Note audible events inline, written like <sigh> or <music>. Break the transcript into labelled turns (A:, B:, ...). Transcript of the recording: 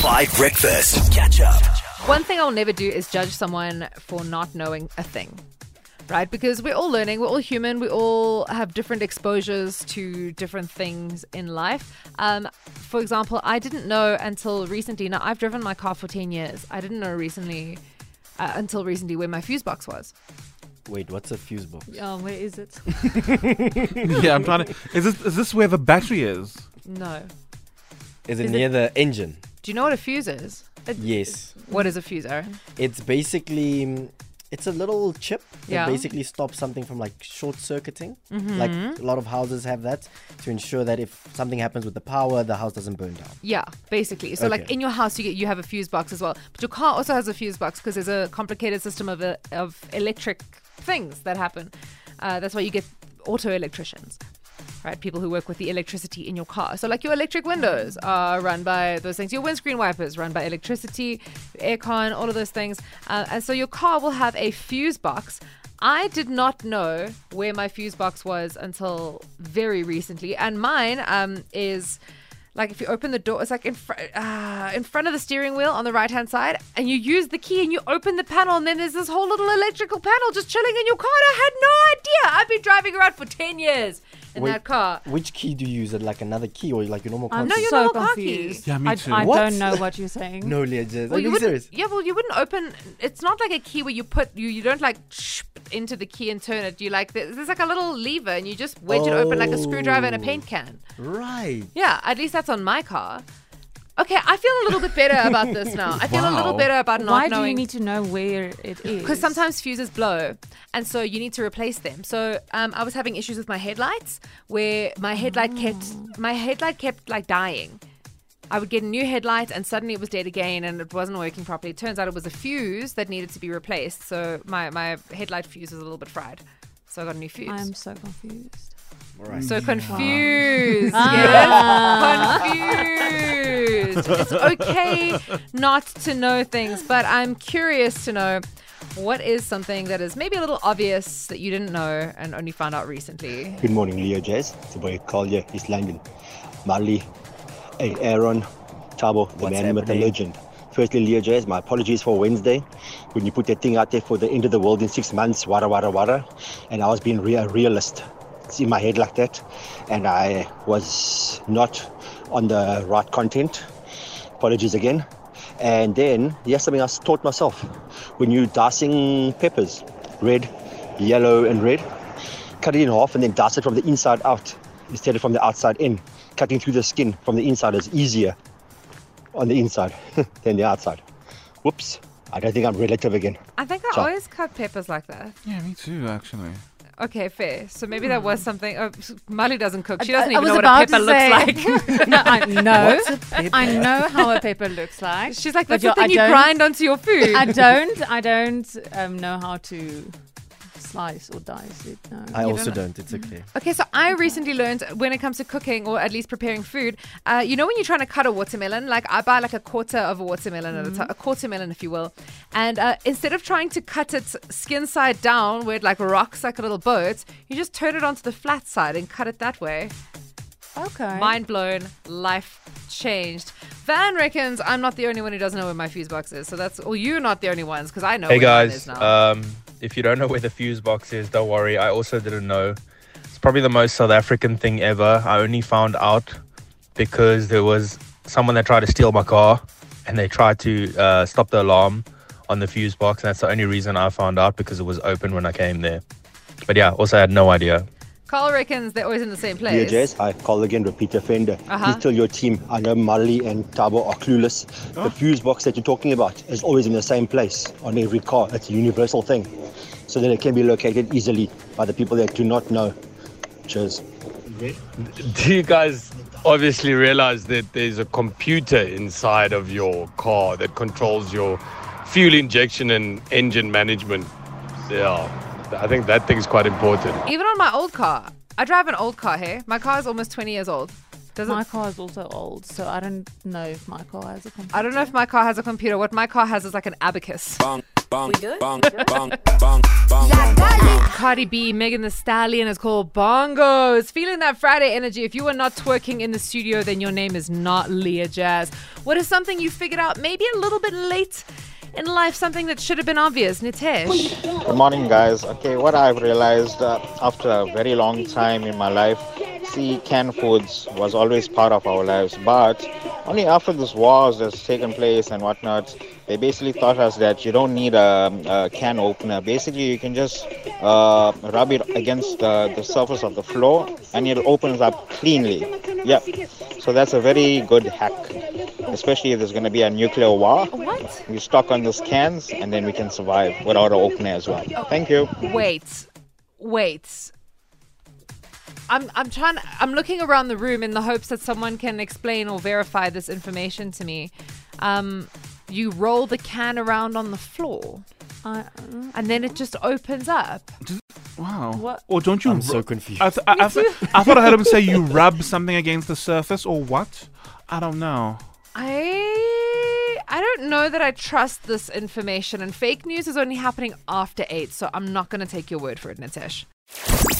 A: 5 Breakfast. Catch up.
B: One thing I'll never do is judge someone for not knowing a thing. Right? Because we're all learning, we're all human, we all have different exposures to different things in life. Um, for example, I didn't know until recently, now I've driven my car for 10 years. I didn't know recently, uh, until recently, where my fuse box was.
C: Wait, what's a fuse box?
B: Oh, where is it? <laughs> <laughs>
D: yeah, I'm trying to. Is this is this where the battery is?
B: No.
C: Is it
B: Is it-
C: near the engine?
B: Do you know what a fuse is?
C: Yes.
B: What is a fuse, Aaron?
C: It's basically mm, it's a little chip that
B: Yeah.
C: basically stops something from like short circuiting.
B: Mm-hmm.
C: Like a lot of houses have that to ensure that if something happens with the power, the house doesn't burn down.
B: Yeah, basically. So, like in your house, you get you have a fuse box as well, but your car also has a fuse box because there's a complicated system of uh, of electric things that happen. Uh, that's why you get auto electricians, right? People who work with the electricity in your car. So, like your electric windows are run by those things. Your windscreen wipers run by electricity, aircon, all of those things. Uh, and so your car will have a fuse box. I did not know where my fuse box was until very recently, and mine um, is like if you open the door, it's like in front uh, in front of the steering wheel on the right hand side, and you use the key and you open the panel, and then there's this whole little electrical panel just chilling in your car. I had no idea. I've been driving around for ten years in
C: Wait,
B: that car.
C: Which key do you use? It like another key or like your normal car?
E: I'm
B: No,
C: key?
B: you're
E: so
B: not car
E: confused.
D: Yeah, me
E: I,
D: too.
E: I
C: What?
E: don't know what you're saying. <laughs>
C: No, Leah, just,
B: Well,
C: are
B: you
C: you
B: wouldn't,
C: serious?
B: yeah, well, you wouldn't open. It's not like a key where you put you. You don't like sh- into the key and turn it. You like there's there's like a little lever, and you just wedge it open like a screwdriver in a
C: Oh.
B: paint can.
C: Oh, right.
B: Yeah, at least that's on my car. Okay, I feel a little bit better about this <laughs> now. I feel a little
D: Wow.
B: better about not knowing.
E: Why do you need to know where it is?
B: because sometimes fuses blow, and so you need to replace them. So um, I was having issues with my headlights, where my headlight kept my headlight kept like dying. I would get a new headlight, and suddenly it was dead again, and it wasn't working properly. It turns out it was a fuse that needed to be replaced. So my my headlight fuse was a little bit fried. So I got a new fuse.
E: I'm so confused.
C: All right.
B: So confused.
E: Ah.
B: Yes? Confused. It's okay not to know things, but I'm curious to know what is something that is maybe a little obvious that you didn't know and only found out recently.
F: Good morning, Leo Jazz. It's your boy Collier, East London. Marley, hey, Aaron, Tabo, the
C: What's
F: man with the legend. Firstly, Leo Jazz, my apologies for Wednesday. When you put that thing out there for the end of the world in six months, wada wada wada, and I was being re- a realist. It's in my head like that, and I was not on the right content. Apologies again. And then, yes, something I taught myself. When you dicing peppers, red, yellow, and red, cut it in half and then dice it from the inside out instead of from the outside in. Cutting through the skin from the inside is easier on the inside <laughs> than the outside. Whoops. I don't think I'm relative again.
B: I think I
F: Ciao.
B: always cut peppers like that.
D: Yeah, me too. Actually.
B: Okay, fair. So maybe that was something. Oh, Molly doesn't cook. She doesn't
E: I
B: even know what a pepper looks like. <laughs> <laughs>
E: no, I know.
C: What's a pepper? <laughs>
E: I know how a pepper looks like.
B: She's like, that's the
E: you're- I
B: thing you grind onto your food.
E: I don't. I don't um, know how to slice or dice it. No.
C: I
B: You
C: also
B: don't
C: don't. It's okay.
B: Okay, so I recently learned when it comes to cooking or at least preparing food, uh, you know when you're trying to cut a watermelon, like I buy like a quarter of a watermelon at a time, a quarter melon if you will, and uh, instead of trying to cut it skin side down where it like rocks like a little boat, you just turn it onto the flat side and cut it that way.
E: okay.
B: Mind blown, life changed. Van reckons I'm not the only one who doesn't know where my fuse box is, so that's or you're not the only ones because I know.
G: Hey
B: where mine
G: guys,
B: is now.
G: um, if you don't know where the fuse box is, don't worry. I also didn't know. It's probably the most South African thing ever. I only found out because there was someone that tried to steal my car, and they tried to uh, stop the alarm on the fuse box. And that's the only reason I found out because it was open when I came there. But yeah, also I had no idea.
B: Carl reckons they're always in the same
F: Leo
B: place.
F: Jazz, hi, call again, repeat offender.
B: Uh-huh.
F: Please tell your team, I know Marley and Tabo are clueless. The fuse box that you're talking about is always in the same place on every car. It's a universal thing. So that it can be located easily by the people that do not know. Cheers.
H: Do you guys obviously realize that there's a computer inside of your car that controls your fuel injection and engine management? Yeah, I think that thing's quite important.
B: Even on my old car, I drive an old car here. My car is almost 20 years old. Does
E: My
B: it?
E: car is also old, so I don't know if my car has a computer.
B: I don't know if my car has a computer. What my car has is like an abacus. Cardi B, Megan Thee Stallion is called Bongos. Feeling that Friday energy. If you are not twerking in the studio, then your name is not Leah Jazz. What is something you figured out maybe a little bit late in life, something that should have been obvious? Nitesh.
I: Good morning, guys. Okay, what I've realized uh, after a very long time in my life, see, canned foods was always part of our lives, but only after this wars that's taken place and whatnot, they basically taught us that you don't need a, a can opener. Basically, you can just uh, rub it against uh, the surface of the floor and it opens up cleanly. Yeah, so that's a very good hack, especially if there's going to be a nuclear war.
B: What?
I: We stock on those cans and then we can survive without an opener as well. Thank you.
B: Wait, wait. I'm I'm trying. I'm looking around the room in the hopes that someone can explain or verify this information to me. Um, you roll the can around on the floor,
E: I,
B: and then it just opens up.
D: Wow.
E: What?
D: Or don't you?
C: I'm so confused.
D: I, th- I, I, th- <laughs> I thought I heard him say you rub something against the surface or what? I don't know.
B: I I don't know that I trust this information, and fake news is only happening after eight, so I'm not going to take your word for it, Nitesh.